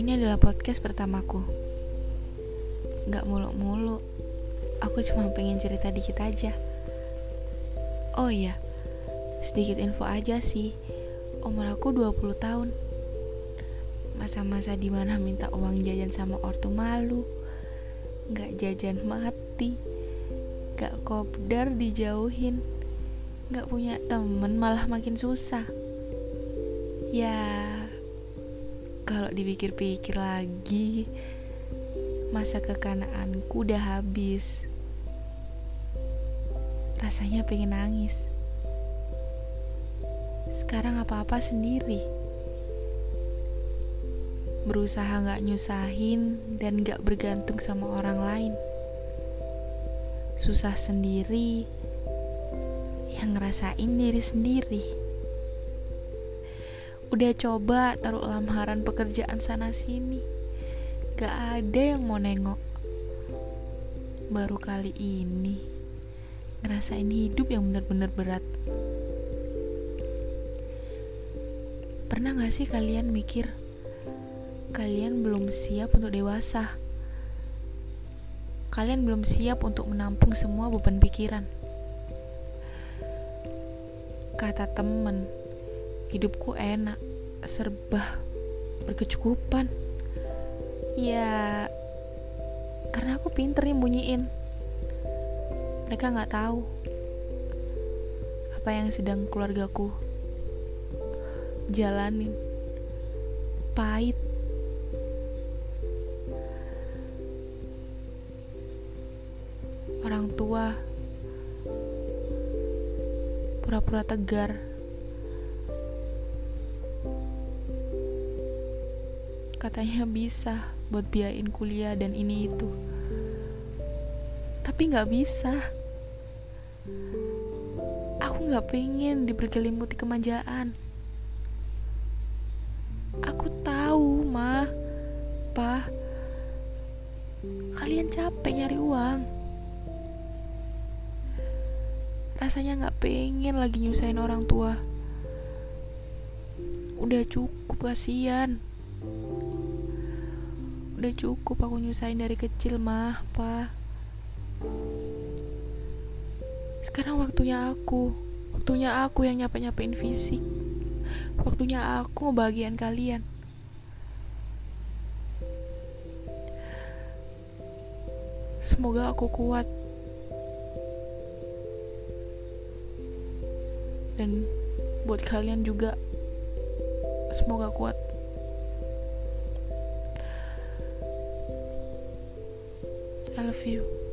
Ini adalah podcast pertamaku. Gak muluk-muluk. Aku cuma pengen cerita dikit aja. Oh iya, sedikit info aja sih. Umur aku 20 tahun. Masa-masa di mana minta uang jajan sama ortu malu. Gak jajan mati. Gak kopdar dijauhin. Gak punya temen malah makin susah. Ya, kalau dipikir-pikir lagi, masa kekanaanku udah habis. Rasanya pengen nangis. Sekarang apa-apa sendiri. Berusaha gak nyusahin dan gak bergantung sama orang lain. Susah sendiri, yang ngerasain diri sendiri. Udah coba taruh lamaran pekerjaan sana sini. Gak ada yang mau nengok. Baru kali ini Ngerasain hidup yang bener-bener berat. Pernah gak sih kalian mikir Kalian belum siap untuk dewasa? Kalian belum siap untuk menampung semua beban pikiran. Kata temen hidupku enak, serba berkecukupan. Ya, karena aku pinter nih. Mereka nggak tahu apa yang sedang keluargaku jalanin. Pahit. Orang tua pura-pura tegar katanya bisa buat biayain kuliah dan ini itu. Tapi nggak bisa. Aku nggak pengen diberkelimuti kemanjaan. Aku tahu mah pa. Kalian capek nyari uang. Rasanya nggak pengen lagi nyusahin orang tua. Udah cukup kasihan udah cukup aku nyusahin dari kecil mah pa sekarang waktunya aku. Waktunya aku yang nyapa nyapain fisik. Waktunya aku ngebahagian kalian. Semoga aku kuat. Dan buat kalian juga semoga kuat I love you.